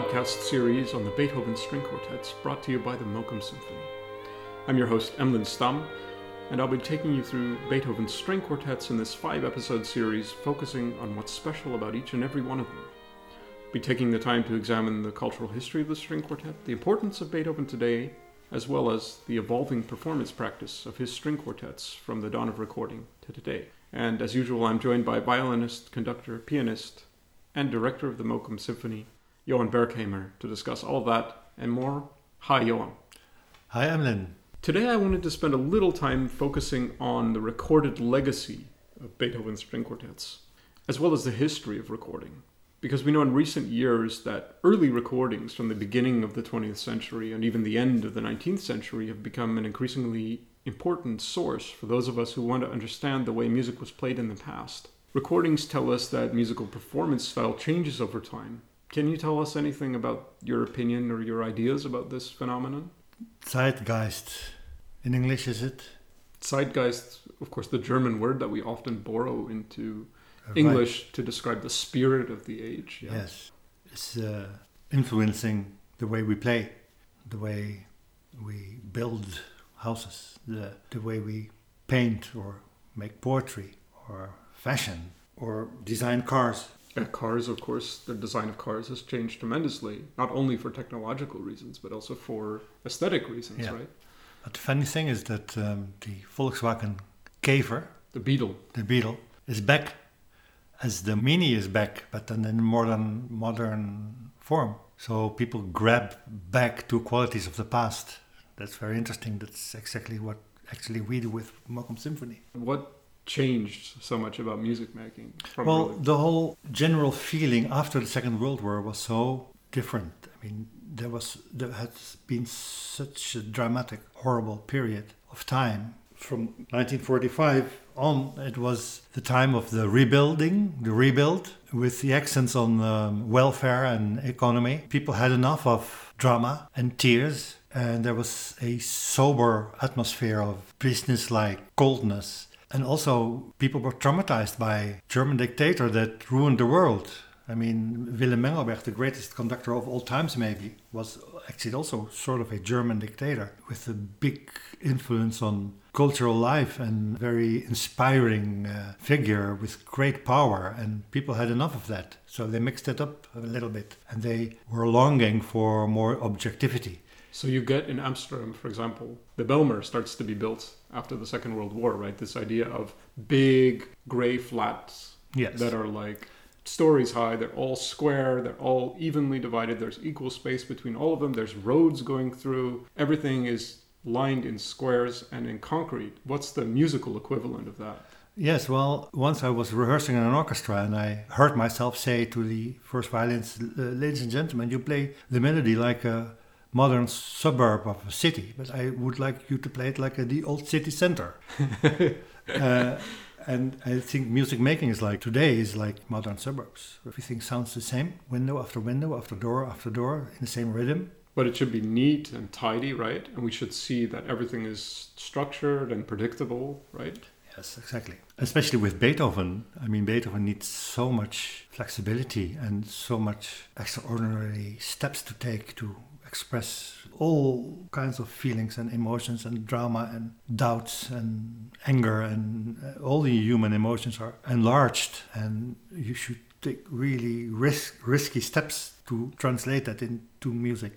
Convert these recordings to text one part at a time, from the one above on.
podcast series on the Beethoven String Quartets brought to you by the Mokum Symphony. I'm your host, Emlyn Stam, and I'll be taking you through Beethoven's string quartets in this five episode series focusing on what's special about each and every one of them. I'll be taking the time to examine the cultural history of the string quartet, the importance of Beethoven today, as well as the evolving performance practice of his string quartets from the dawn of recording to today. And as usual, I'm joined by violinist, conductor, pianist, and director of the Mokum Symphony, Johan Berghamer, to discuss all of that and more. Hi, Johan. Hi, Emlyn. Today, I wanted to spend a little time focusing on the recorded legacy of Beethoven's string quartets, as well as the history of recording. Because we know in recent years that early recordings from the beginning of the 20th century and even the end of the 19th century have become an increasingly important source for those of us who want to understand the way music was played in the past. Recordings tell us that musical performance style changes over time. Can you tell us anything about your opinion or your ideas about this phenomenon? Zeitgeist. In English, is it? Zeitgeist, of course, the German word that we often borrow into Uh, English to describe the spirit of the age. yeah. Yes. It's uh, influencing the way we play, the way we build houses, the, the way we paint or make poetry or fashion or design cars. Cars, of course, the design of cars has changed tremendously, not only for technological reasons, but also for aesthetic reasons, Yeah. right? But the funny thing is that um, the Volkswagen Käfer, The Beetle. the Beetle, is back as the Mini is back, but then in modern modern form. So people grab back to qualities of the past. That's very interesting. That's exactly what actually we do with Mokum Symphony. What changed so much about music making? From Well, the whole general feeling after the Second World War was so different. I mean, there was there had been such a dramatic, horrible period of time. From 1945 on, it was the time of the rebuilding, the rebuild, with the accents on um, welfare and economy. People had enough of drama and tears, and there was a sober atmosphere of business-like coldness and also, people were traumatized by German dictator that ruined the world. I mean, Willem Mengelberg, the greatest conductor of all times, maybe, was actually also sort of a German dictator with a big influence on cultural life and very inspiring uh, figure with great power. And people had enough of that, so they mixed it up a little bit, and they were longing for more objectivity. So you get in Amsterdam, for example, the Bijlmer starts to be built after the Second World War, right? This idea of big gray flats Yes. that are like stories high. They're all square. They're all evenly divided. There's equal space between all of them. There's roads going through. Everything is lined in squares and in concrete. What's the musical equivalent of that? Yes, well, once I was rehearsing in an orchestra and I heard myself say to the first violins, "Uh, ladies and gentlemen, you play the melody like a modern suburb of a city, but I would like you to play it like a, the old city center. uh, and I think music making is like today is like modern suburbs. Everything sounds the same, window after window, after door after door, in the same rhythm. But it should be neat and tidy, right? And we should see that everything is structured and predictable, right? Yes, exactly. Especially with Beethoven. I mean, Beethoven needs so much flexibility and so much extraordinary steps to take to express all kinds of feelings and emotions and drama and doubts and anger and uh, all the human emotions are enlarged and you should take really risk, risky steps to translate that into music.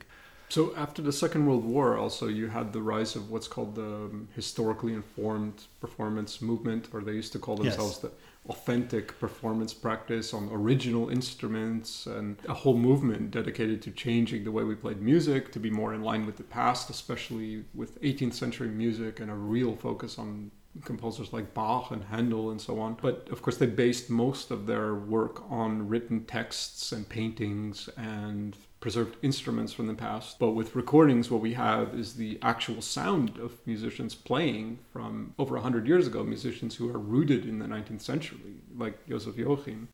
So after the Second World War, also you had the rise of what's called the historically informed performance movement, or they used to call Yes. themselves the authentic performance practice on original instruments, and a whole movement dedicated to changing the way we played music to be more in line with the past, especially with 18th century music and a real focus on composers like Bach and Handel and so on. But of course, they based most of their work on written texts and paintings and preserved instruments from the past. But with recordings, what we have is the actual sound of musicians playing from over 100 years ago, musicians who are rooted in the 19th century, like Joseph Joachim.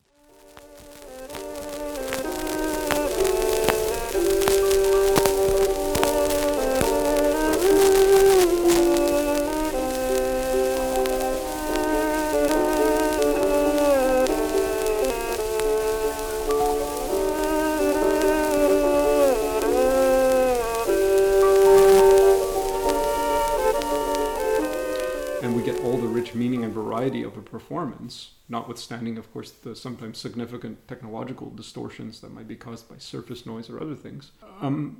Performance, notwithstanding, of course, the sometimes significant technological distortions that might be caused by surface noise or other things. Um,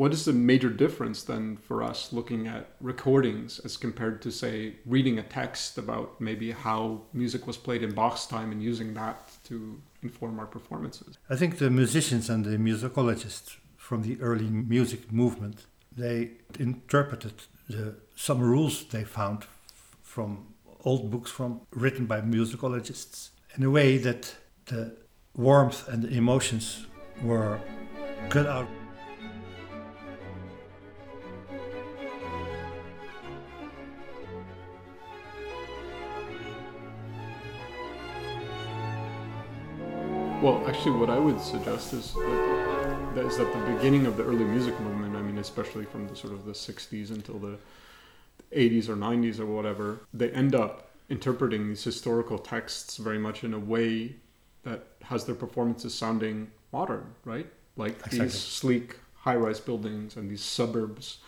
what is the major difference then for us looking at recordings as compared to, say, reading a text about maybe how music was played in Bach's time and using that to inform our performances? I think the musicians and the musicologists from the early music movement they interpreted the, some rules they found from old books from written by musicologists in a way that the warmth and the emotions were cut out. Well, actually, what I would suggest is that, that is that the beginning of the early music movement. I mean, especially from the sort of the '60s until the 80s or 90s or whatever, they end up interpreting these historical texts very much in a way that has their performances sounding modern, right? Like exactly. these sleek high rise buildings and these suburbs.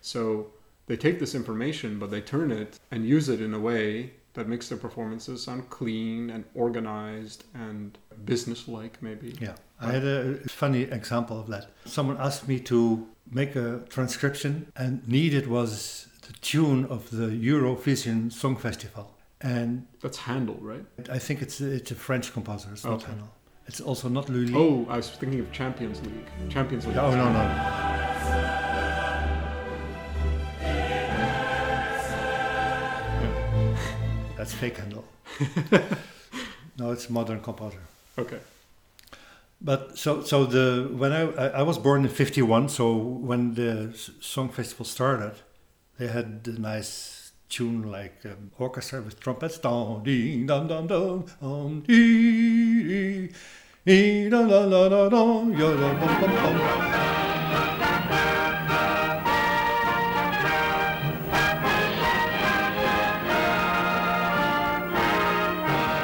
So they take this information, but they turn it and use it in a way that makes their performances sound clean and organized and business-like maybe yeah i had a funny example of that someone asked me to make a transcription and needed was the tune of the Eurovision Song Festival. And that's Handel, right? I think it's it's a French composer. It's not Handel. It's also not Lully. Oh, I was thinking of Champions League. Champions League. Oh no no. That's fake Handel. no, it's modern composer. Okay. But so so the when I I was born in '51, so when the song festival started, they had a nice tune like um, orchestra with trumpets. Dun, ding, dun, dun, dun, dun, dee, dee, dun, dun, dun, yo, dun, bum, bum, bum.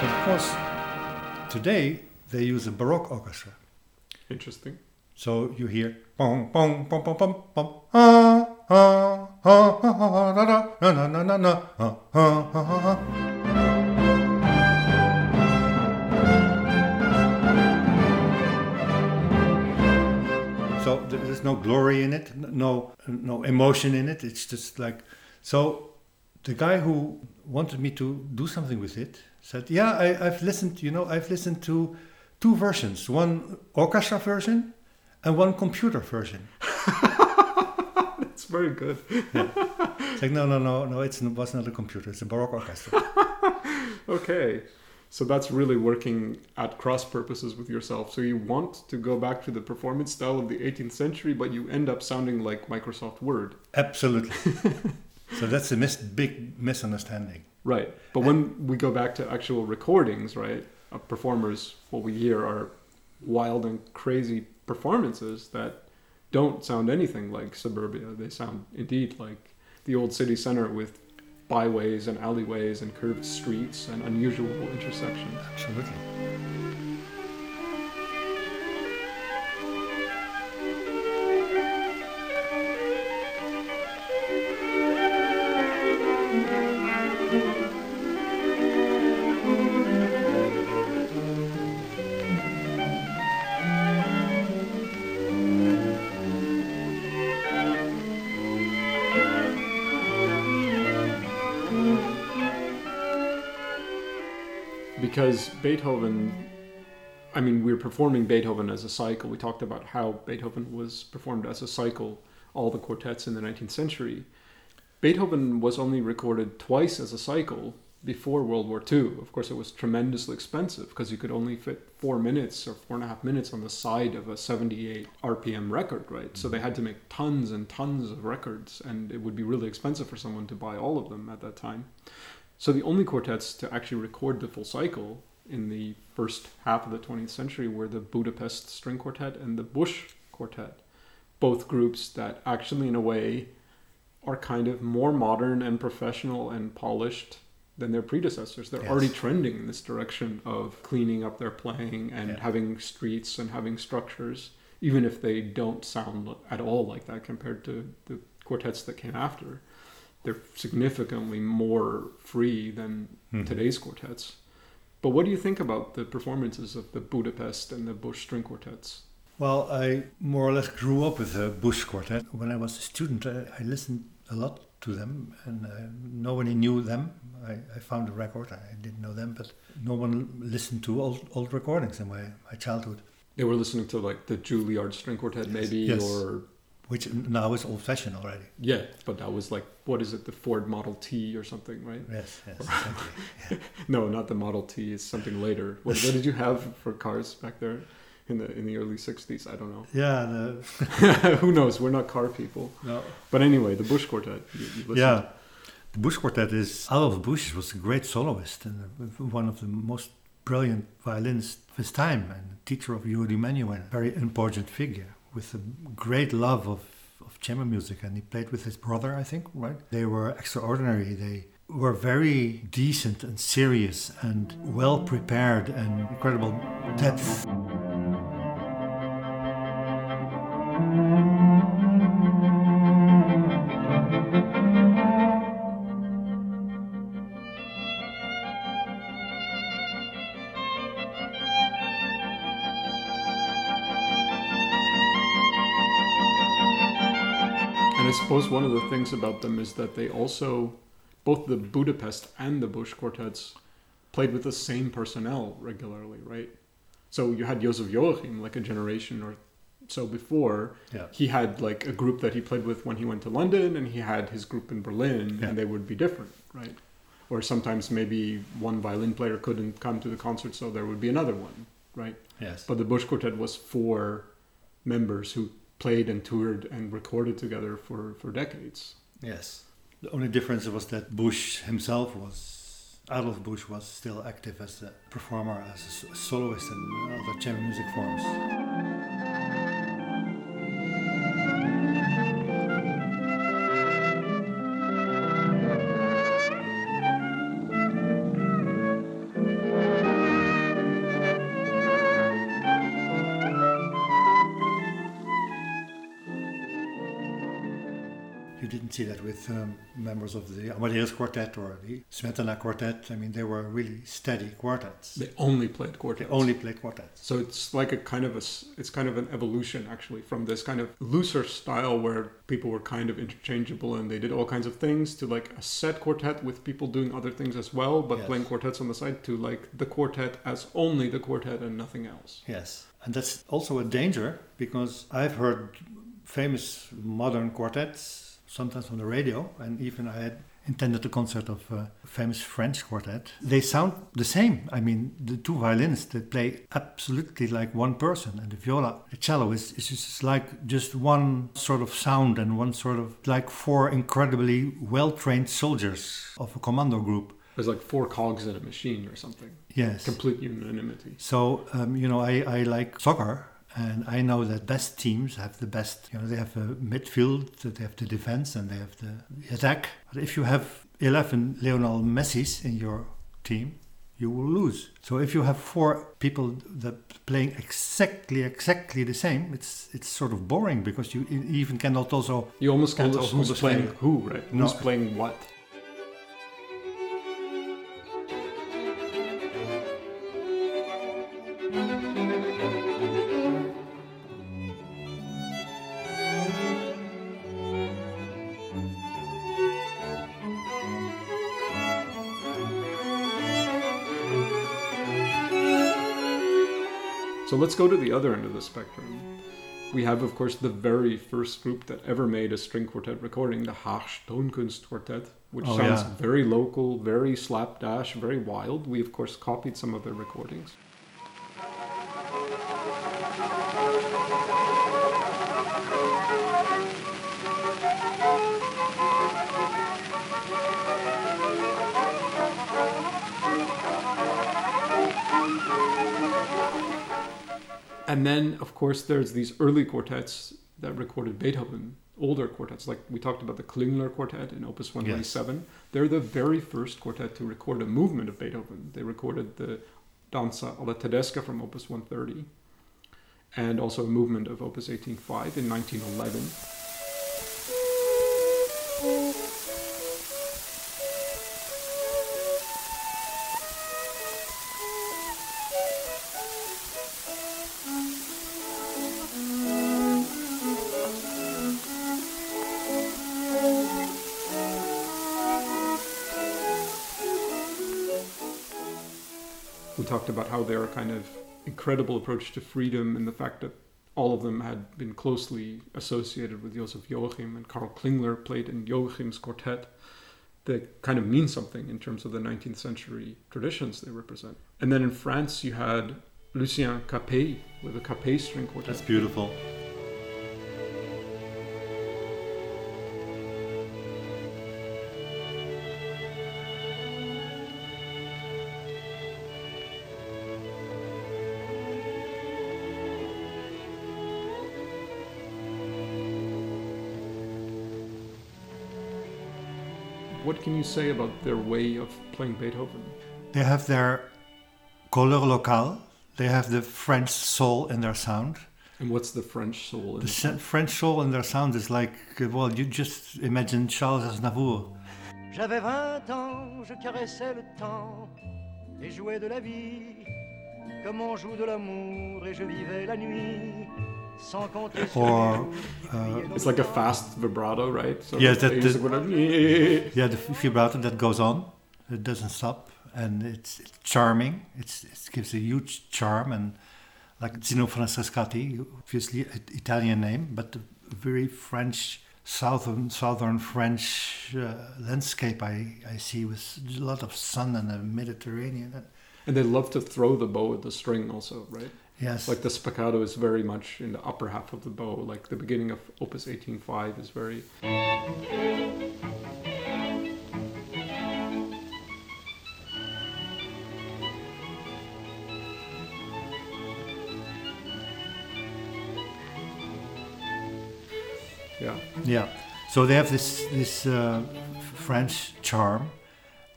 Of course, today they use a Baroque orchestra. Interesting. So you hear bong bong bong bong bong bong ah ah ah ah ah ah ah So there's no glory in it, no no emotion in it. It's just like so. The guy who wanted me to do something with it said, "Yeah, I, I've listened. You know, I've listened to two versions. One orchestra version and one computer version. Very good. yeah. It's like, no, no, no, no, it was not a computer, it's a Baroque orchestra. okay. So that's really working at cross purposes with yourself. So you want to go back to the performance style of the 18th century, but you end up sounding like Microsoft Word. Absolutely. so that's a mis- big misunderstanding. Right. But and when we go back to actual recordings, right, of performers, what we hear are wild and crazy performances that don't sound anything like suburbia. They sound indeed like the old city center with byways and alleyways and curved streets and unusual intersections. Absolutely. Because Beethoven, I mean, we're performing Beethoven as a cycle. We talked about how Beethoven was performed as a cycle, all the quartets in the 19th century. Beethoven was only recorded twice as a cycle before World War II. Of course, it was tremendously expensive because you could only fit four minutes or four and a half minutes on the side of a 78 RPM record, right? So they had to make tons and tons of records, and it would be really expensive for someone to buy all of them at that time. So the only quartets to actually record the full cycle in the first half of the 20th century were the Budapest String Quartet and the Busch Quartet, both groups that actually, in a way, are kind of more modern and professional and polished than their predecessors. They're yes. already trending in this direction of cleaning up their playing and yeah. having streets and having structures, even if they don't sound at all like that compared to the quartets that came after. they're significantly more free than Mhm. today's quartets. But what do you think about the performances of the Budapest and the Busch string quartets? Well, I more or less grew up with the Busch Quartet. When I was a student, I, I listened a lot to them, and uh, nobody knew them. I, I found a record, I didn't know them, but no one listened to old, old recordings in my, my childhood, They were listening to like the Juilliard string quartet, maybe, Yes. or which now is old fashioned already. yeah, but that was like what is it, the Ford Model T or something, right? Yes, yes, exactly. No, not the Model T. It's something later. What, what did you have for cars back there in the in the early '60s? I don't know. yeah, the, Who knows? We're not car people. no. But anyway, the Busch Quartet. You, you Yeah. The Busch Quartet is Adolf Busch was a great soloist and one of the most brilliant violinists of his time and teacher of Yehudi Menuhin, very important figure with a great love of, of chamber music and he played with his brother, I think, right? They were extraordinary. They were very decent and serious and well prepared and incredible depth. Suppose one of the things about them is that they also, both the Budapest and the Busch quartets, played with the same personnel regularly, right? So you had Josef Joachim, like a generation or so before. Yeah. He had like a group that he played with when he went to London, and he had his group in Berlin, Yeah. and they would be different, right? Or sometimes maybe one violin player couldn't come to the concert, so there would be another one, right? Yes. But the Busch Quartet was four members who played and toured and recorded together for, for decades. Yes. The only difference was that Busch himself was, Adolf Busch was still active as a performer, as a soloist in other chamber music forms. With um, members of the Amadeus Quartet or the Smetana Quartet. I mean, they were really steady quartets. They only played They quartets. only played quartets. So it's like a kind of a, it's kind of an evolution actually from this kind of looser style where people were kind of interchangeable and they did all kinds of things to like a set quartet with people doing other things as well, but Yes. playing quartets on the side to like the quartet as only the quartet and nothing else. Yes, and that's also a danger because I've heard famous modern quartets sometimes on the radio, and even I had attended a concert of a famous French quartet. They sound the same. I mean, the two violins that play absolutely like one person, and the viola, the cello is, is just like just one sort of sound and one sort of like four incredibly well trained soldiers of a commando group. There's like four cogs in a machine or something. Yes. Complete unanimity. So um, you know, I, I like soccer, and I know that best teams have the best. You know, they have a midfield, they have the defense, and they have the attack. But if you have eleven Lionel Messi's in your team, you will lose. So if you have four people that playing exactly exactly the same, it's it's sort of boring because you even cannot also You almost can't tell Almost who's playing who, right? No. Who's playing what. Let's go to the other end of the spectrum. We have, of course, the very first group that ever made a string quartet recording, the Haag Toonkunst Quartet, which Oh, sounds yeah. very local, very slapdash, very wild. We, of course, copied some of their recordings. And then, of course, there's these early quartets that recorded Beethoven, older quartets, like we talked about the Klingler Quartet in Opus 127. They're the very first quartet to record a movement of Beethoven. They recorded the Danza alla Tedesca from Opus 130 and also a movement of Opus 18.5 in 1911. About how their kind of incredible approach to freedom and the fact that all of them had been closely associated with Joseph Joachim and Karl Klingler played in Joachim's quartet that kind of mean something in terms of the 19th century traditions they represent. And then in France, you had Lucien Capet with a Capet string quartet. That's beautiful. Can you say about their way of playing Beethoven? They have their couleur locale. They have the French soul in their sound. And what's the French soul? In The se- French soul in their sound is like, uh, well, you just imagine Charles Aznavour. J'avais 20 ans, je caressais le temps et jouais de la vie comme on joue de l'amour et je vivais la nuit Or, les jours qui criaient dans It's like a fast vibrato, right? So Yes, that- that- a- Yeah, the vibrato that goes on, it doesn't stop, and it's, it's charming. It's, it gives a huge charm, and like Zino Francescatti, obviously an Italian name, but a very French, southern southern French uh, landscape I, I see with a lot of sun and the Mediterranean. And they love to throw the bow at the string also, right? Yes, Like the spiccato is very much in the upper half of the bow. Like the beginning of Opus 18.5 is very. Yeah. Yeah. So they have this this uh, French charm,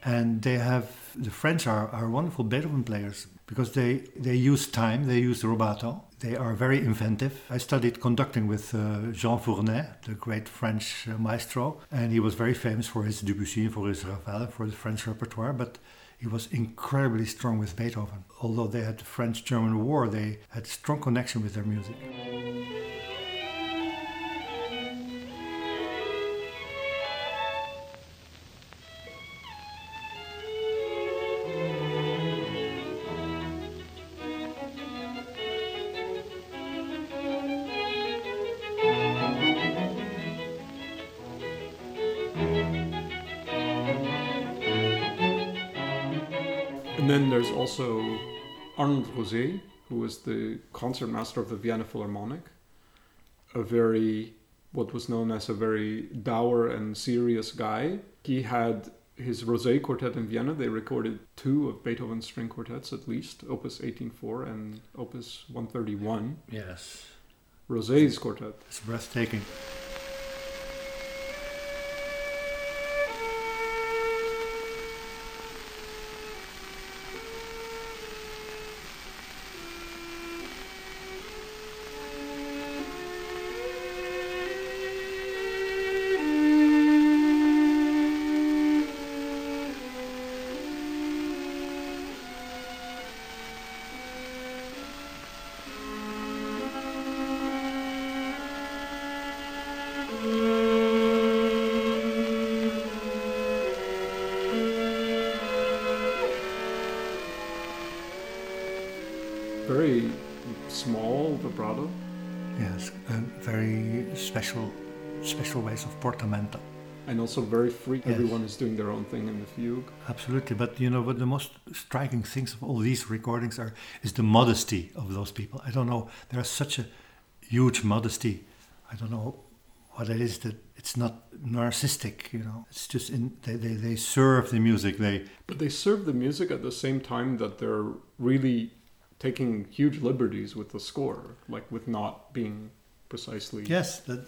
and they have the French are, are wonderful Beethoven players because they they use time, they use rubato. They are very inventive. I studied conducting with uh, Jean Fournet, the great French uh, maestro, and he was very famous for his Debussy for his Ravel, for the French repertoire. But he was incredibly strong with Beethoven. Although they had the French-German War, they had strong connection with their music. Rosé, who was the concertmaster of the Vienna Philharmonic, a very, what was known as a very dour and serious guy. He had his Rosé quartet in Vienna. They recorded two of Beethoven's string quartets at least, Opus 18.4 and Opus 131. Yes, Rosé's quartet. it's breathtaking. Portamento. And also very free. Yes. Everyone is doing their own thing in the fugue. Absolutely, but you know what? The most striking things of all these recordings are is the modesty of those people. I don't know. There's such a huge modesty. I don't know what it is that it's not narcissistic. You know, it's just in they they, they serve the music. They But they serve the music at the same time that they're really taking huge liberties with the score, like with not being precisely. yes, that,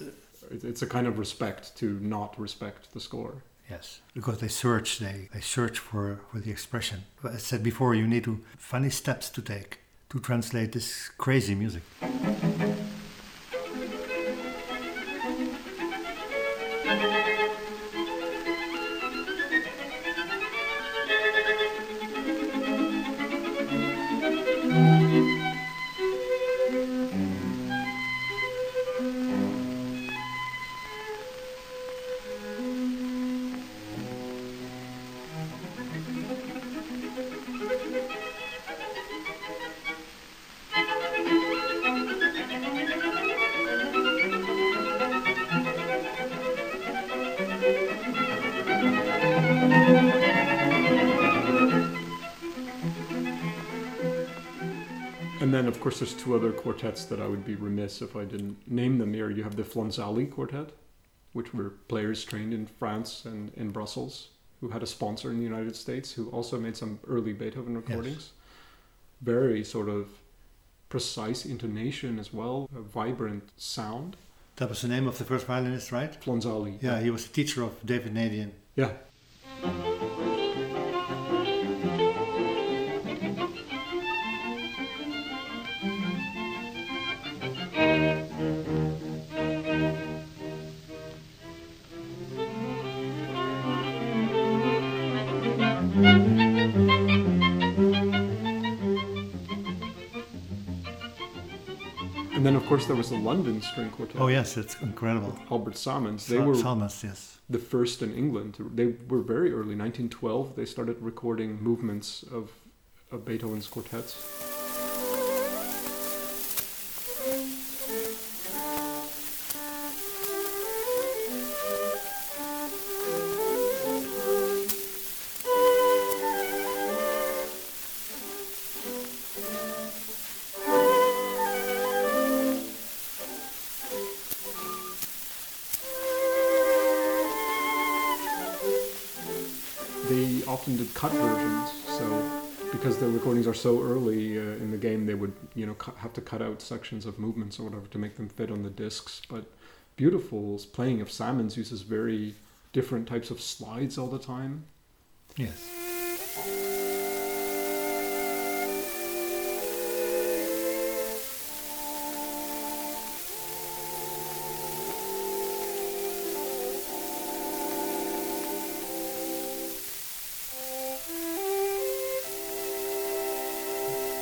It's a kind of respect to not respect the score. Yes, because they search, they, they search for, for the expression. But I said before, you need to funny steps to take to translate this crazy music. Course, there's two other quartets that I would be remiss if I didn't name them here. You have the Flonzali Quartet, which were players trained in France and in Brussels, who had a sponsor in the United States, who also made some early Beethoven recordings. Very sort of precise intonation as well, a vibrant sound. That was the name of the first violinist, right? Flonzali. Yeah, he was a teacher of David Nadien. Yeah. Course, there was the London String Quartet. Oh yes, it's incredible. Albert Sammons. They Sa- were Sammons, yes. the first in England. They were very early, 1912. They started recording movements of, of Beethoven's quartets. So early uh, in the game, they would you know cu- have to cut out sections of movements or whatever to make them fit on the discs. But Beautiful's playing of Sammons uses very different types of slides all the time. Yes.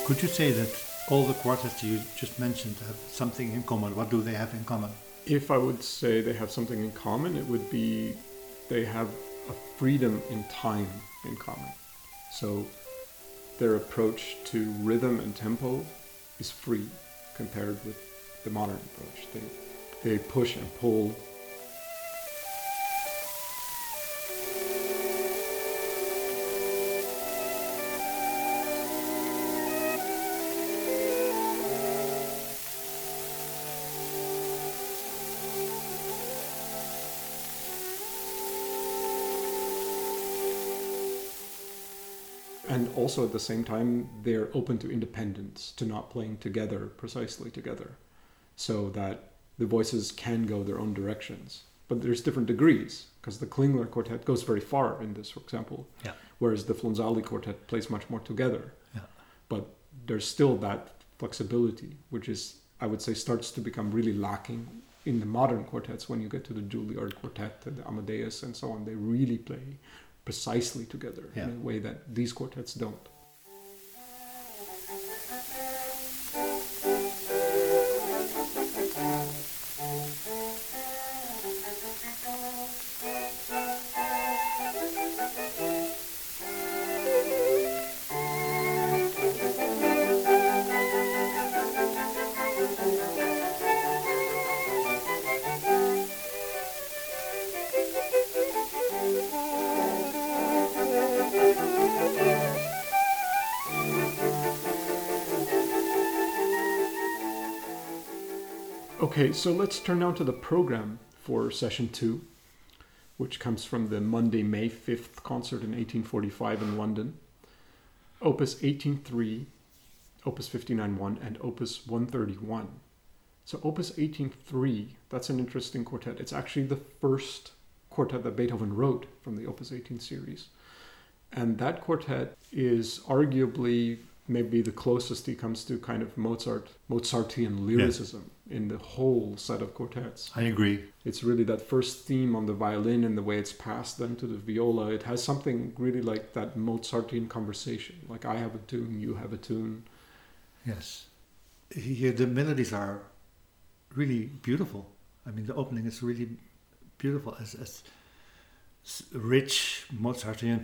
Could you say that all the quartets you just mentioned have something in common? What do they have in common? If I would say they have something in common, it would be they have a freedom in time in common. So their approach to rhythm and tempo is free compared with the modern approach. They, they push and pull. Also at the same time, they're open to independence, to not playing together, precisely together, so that the voices can go their own directions. But there's different degrees, because the Klingler quartet goes very far in this, for example, Yeah. whereas the Flonzali quartet plays much more together. Yeah. But there's still that flexibility, which is, I would say, starts to become really lacking in the modern quartets when you get to the Juilliard quartet and the Amadeus and so on. They really play precisely together Yeah. in a way that these quartets don't. Okay, so let's turn now to the program for session two, which comes from the Monday, May 5th concert in 1845 in London. Opus 18.3, Opus 59.1, and Opus 131. So Opus 18.3, that's an interesting quartet. It's actually the first quartet that Beethoven wrote from the Opus 18 series. And that quartet is arguably maybe the closest he comes to kind of Mozart, Mozartian lyricism in the whole set of quartets. I agree. It's really that first theme on the violin and the way it's passed then to the viola. It has something really like that Mozartian conversation, like I have a tune, you have a tune. Yes. Here the melodies are really beautiful. I mean, the opening is really beautiful as, as rich Mozartian.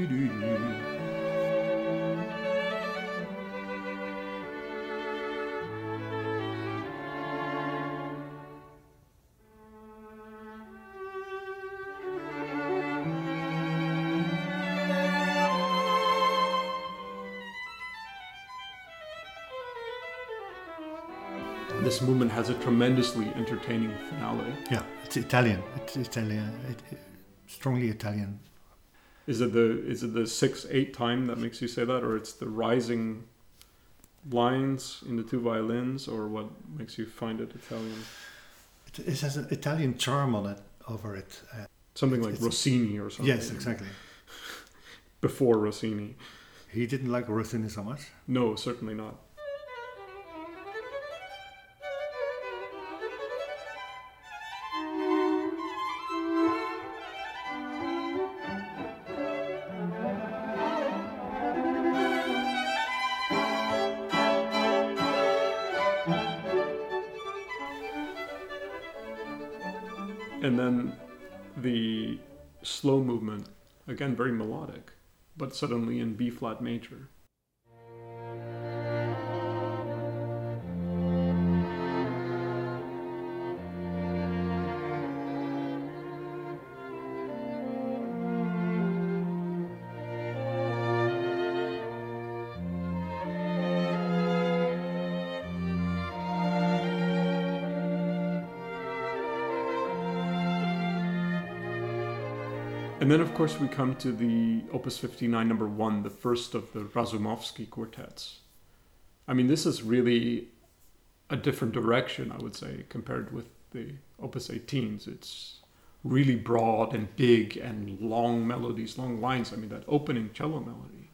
This movement has a tremendously entertaining finale. Yeah, it's Italian. It's Italian. It, it, strongly Italian. Is it the is it the six eight time that makes you say that, or it's the rising lines in the two violins, or what makes you find it Italian? It, it has an Italian charm on it over it. Uh, Something like Rossini or something. yes, exactly. Before Rossini. He didn't like Rossini so much. No, certainly not. Again very melodic, but suddenly in B flat major. And then, of course, we come to the Opus 59, number one, the first of the Razumovsky quartets. I mean, this is really a different direction, I would say, compared with the Opus 18s. It's really broad and big and long melodies, long lines. I mean, that opening cello melody.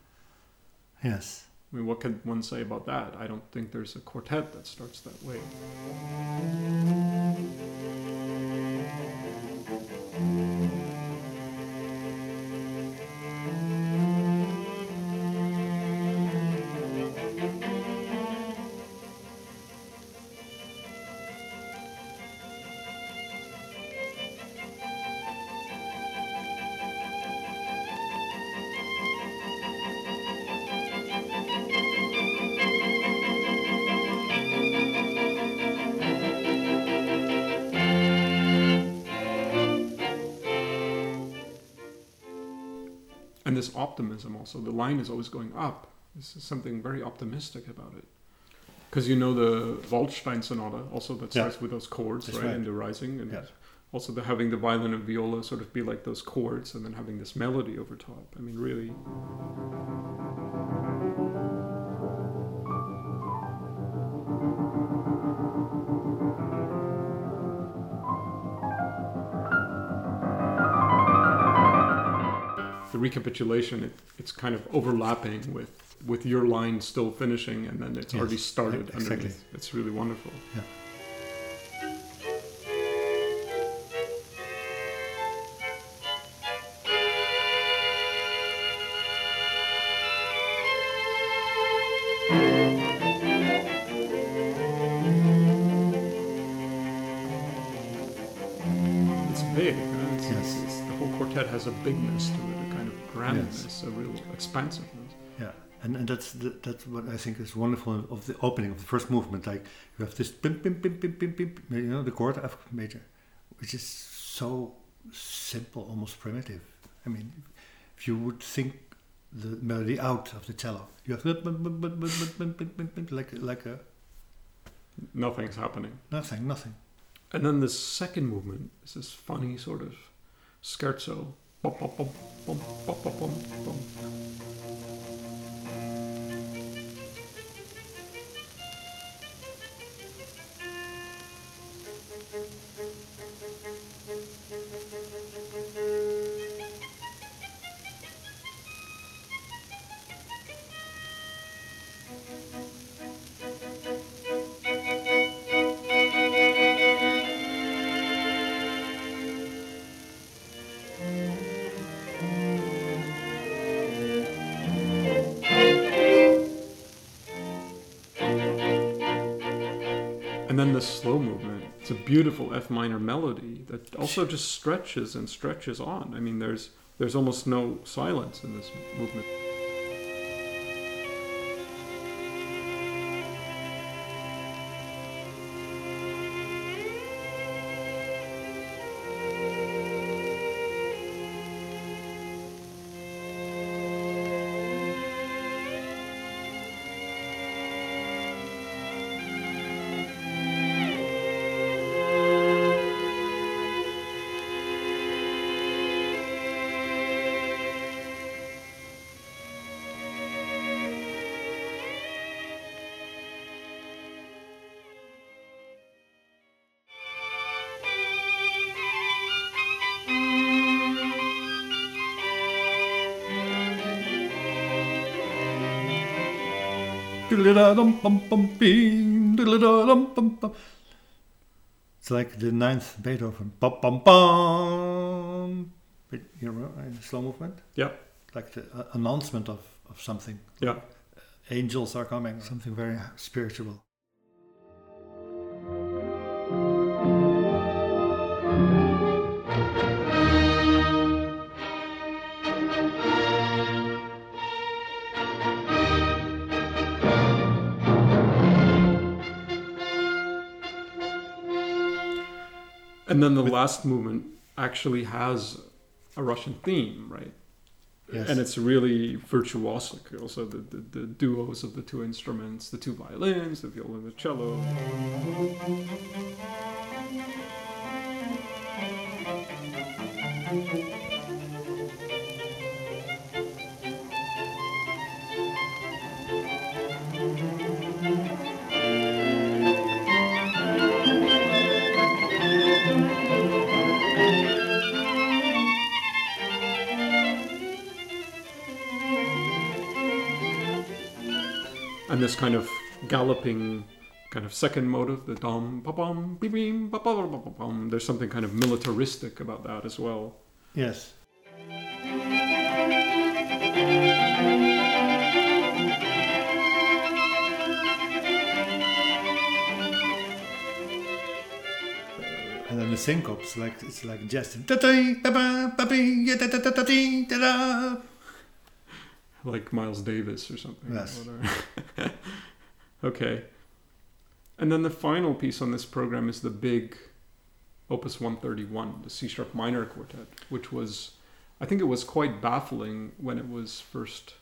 Yes. I mean, what can one say about that? I don't think there's a quartet that starts that way. Optimism also, the line is always going up. This is something very optimistic about it. Because you know the Waldstein sonata also that Yeah. starts with those chords, right, right. in the rising, and Yeah. also the having the violin and viola sort of be like those chords, and then having this melody over top. I mean, really. Recapitulation, it, it's kind of overlapping with with your line still finishing, and then it's Yes, already started exactly. underneath. It's really wonderful. Yeah. a bigness to it, a kind of grandness, yes. a real expansiveness. Yeah, and and that's the, that's what I think is wonderful of the opening of the first movement. Like you have this pim pim pim pim pim pim, you know, the chord F major, which is so simple, almost primitive. I mean, if you would think the melody out of the cello, you have like like a nothing's happening. Nothing, nothing. And then the second movement is this funny sort of scherzo Bom, bom, bom, bom, bom, bom, bom. It's a beautiful F minor melody that also just stretches and stretches on. I mean, there's there's almost no silence in this movement. It's like the ninth Beethoven. Bum, bum, bum. But, You know, in slow movement? Yeah. Like the uh, announcement of, of something. Yeah. Angels are coming. Something very spiritual. Last movement actually has a Russian theme, right? Yes. And it's really virtuosic. Also, the, the, the duos of the two instruments, the two violins, the viola and the cello. And this kind of galloping kind of second motive, the dom ba bum beep beam ba ba ba bum. There's something kind of militaristic about that as well. Yes. And then the syncopes, like it's like just like Miles Davis or something. Yes. Okay. And then the final piece on this program is the big Opus 131, the C sharp minor quartet, which was, I think it was quite baffling when it was first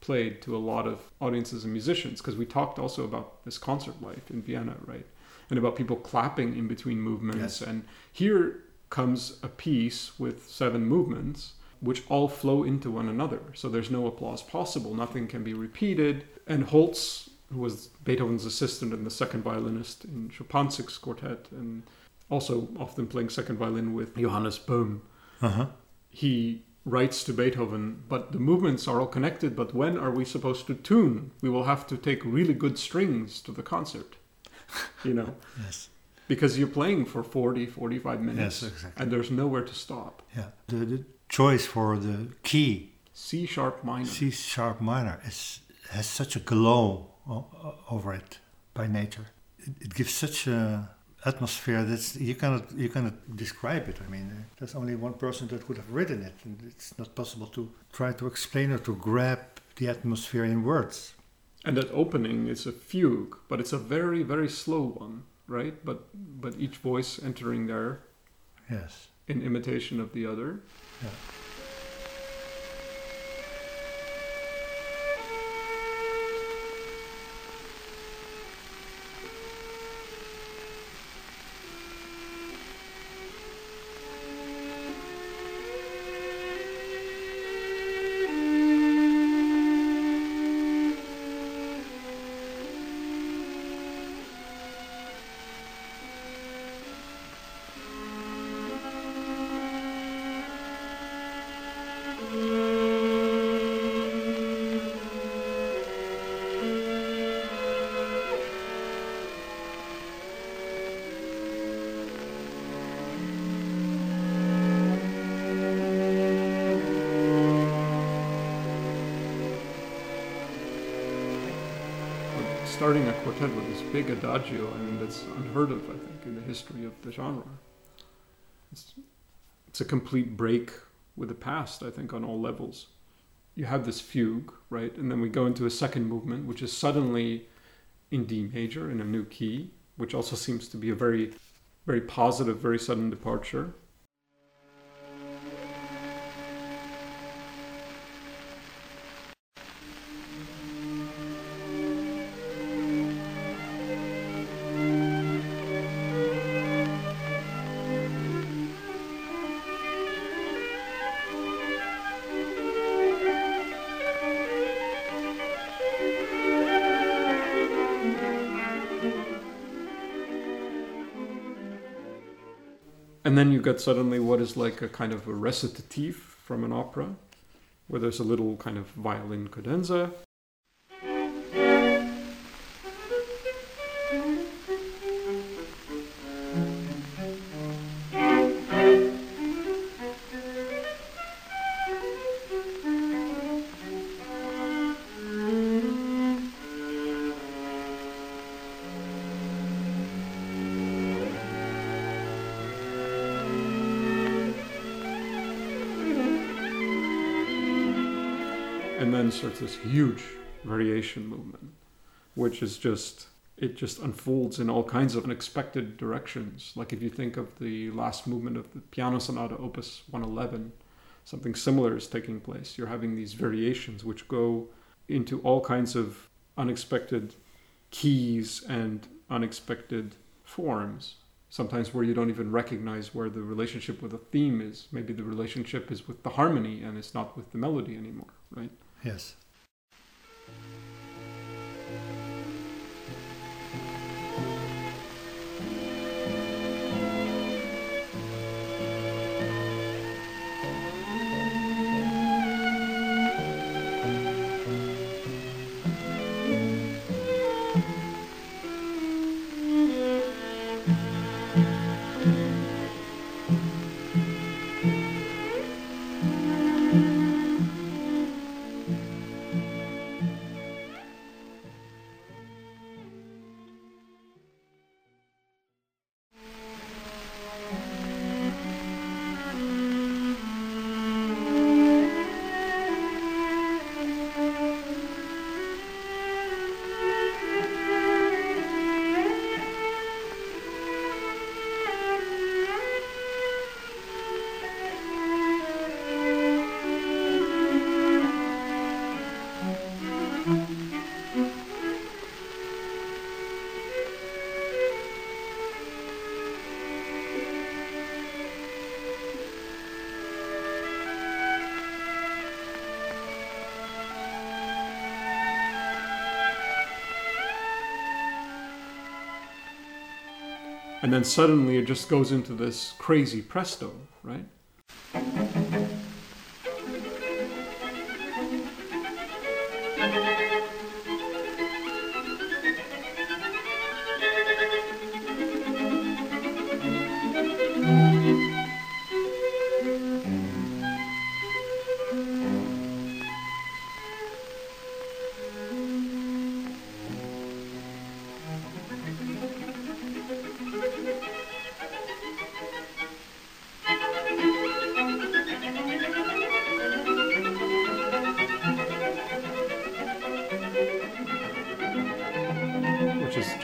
played to a lot of audiences and musicians, because we talked also about this concert life in Vienna, right? And about people clapping in between movements. Yes. And here comes a piece with seven movements which all flow into one another. So there's no applause possible, nothing can be repeated. And Holz, who was Beethoven's assistant and the second violinist in Schuppanzigh's quartet, and also often playing second violin with Johannes Böhm, Uh-huh. he writes to Beethoven, but the movements are all connected, but when are we supposed to tune? We will have to take really good strings to the concert. You know, Yes. because you're playing for 40, 45 minutes, Yes, exactly. and there's nowhere to stop. Yeah. The, the choice for the key C sharp minor. C sharp minor is has such a glow o- over it by nature. It, it gives such a atmosphere that you cannot you cannot describe it. I mean, uh, there's only one person that could have written it, and it's not possible to try to explain or to grab the atmosphere in words. And that opening is a fugue, but it's a very, very slow one, right? But but each voice entering there Yes. in imitation of the other. Yeah. Starting a quartet with this big adagio, I mean, that's unheard of, I think, in the history of the genre. It's, it's a complete break with the past, I think, on all levels. You have this fugue, right? And then we go into a second movement, which is suddenly in D major in a new key, which also seems to be a very, very positive, very sudden departure. And then you get suddenly what is like a kind of a recitative from an opera, where there's a little kind of violin cadenza. Then starts this huge variation movement, which is just it just unfolds in all kinds of unexpected directions. Like if you think of the last movement of the Piano Sonata Opus 111, something similar is taking place. You're having these variations which go into all kinds of unexpected keys and unexpected forms. Sometimes where you don't even recognize where the relationship with a theme is. Maybe the relationship is with the harmony and it's not with the melody anymore, right? Yes. Then suddenly it just goes into this crazy presto,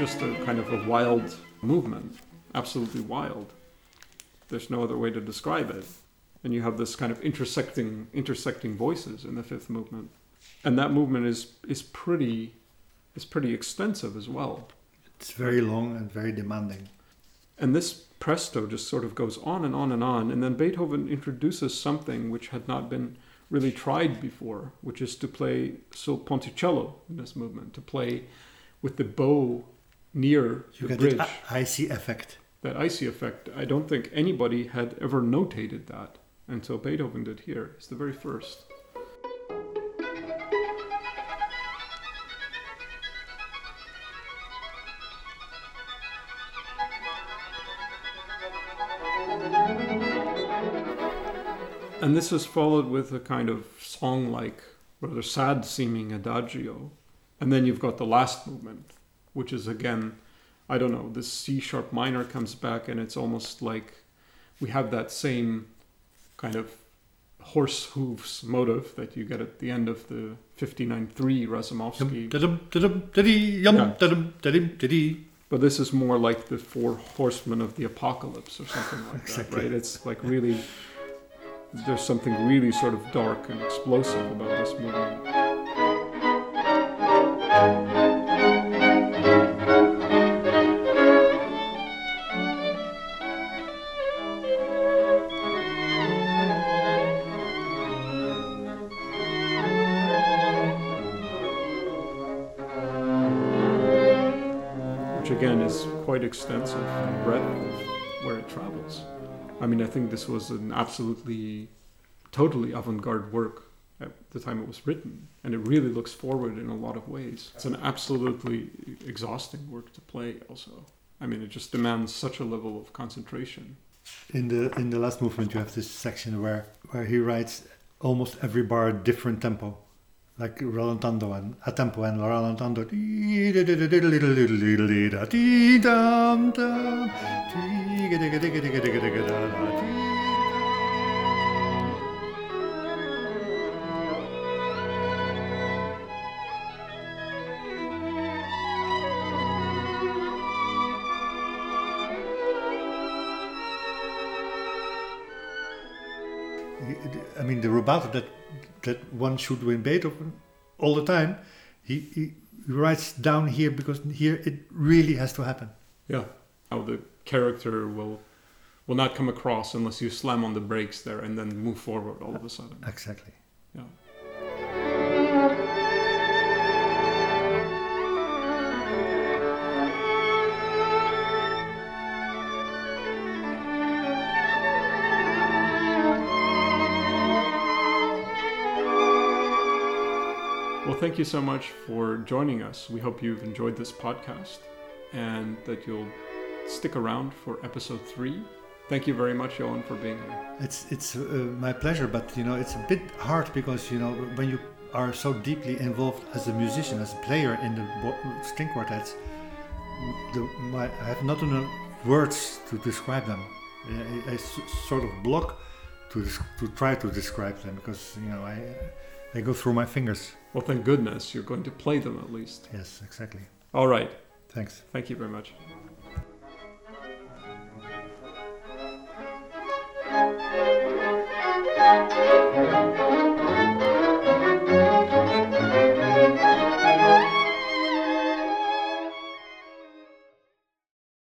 just a kind of a wild movement, absolutely wild. There's no other way to describe it. And you have this kind of intersecting intersecting voices in the fifth movement. And that movement is is pretty is pretty extensive as well. It's very long and very demanding. And this presto just sort of goes on and on and on. And then Beethoven introduces something which had not been really tried before, which is to play sul ponticello in this movement, to play with the bow near You the bridge. that icy effect. that icy effect. I don't think anybody had ever notated that until Beethoven did here. It's the very first. And this is followed with a kind of song like, rather sad seeming adagio. And then you've got the last movement, which is again, I don't know, this C sharp minor comes back and it's almost like we have that same kind of horse hooves motive that you get at the end of the 59.3 Razumovsky. Yeah. da-dum, da-dim, da-dee. But this is more like the four horsemen of the apocalypse or something like Exactly. that, right? It's like really, there's something really sort of dark and explosive about this movement. Extensive breadth of where it travels. I mean, I think this was an absolutely, totally avant garde work at the time it was written, and it really looks forward in a lot of ways. It's an absolutely exhausting work to play, also. I mean, it just demands such a level of concentration. In the in the last movement, you have this section where where he writes almost every bar different tempo, like rallentando and a tempo and rallentando. I mean, the rubato that that one should win Beethoven all the time, he, he writes down here because here it really has to happen. Yeah, how the character will will not come across unless you slam on the brakes there and then move forward all of a sudden. Exactly. Yeah. Thank you so much for joining us. We hope you've enjoyed this podcast and that you'll stick around for episode three. Thank you very much, Johan, for being here. It's it's uh, my pleasure, but you know it's a bit hard because you know when you are so deeply involved as a musician, as a player in the bo- string quartets, the, my, I have not enough words to describe them. I, I sort of block to to try to describe them because you know I they go through my fingers. Well, thank goodness you're going to play them at least. Yes, exactly. All right. Thanks. Thank you very much.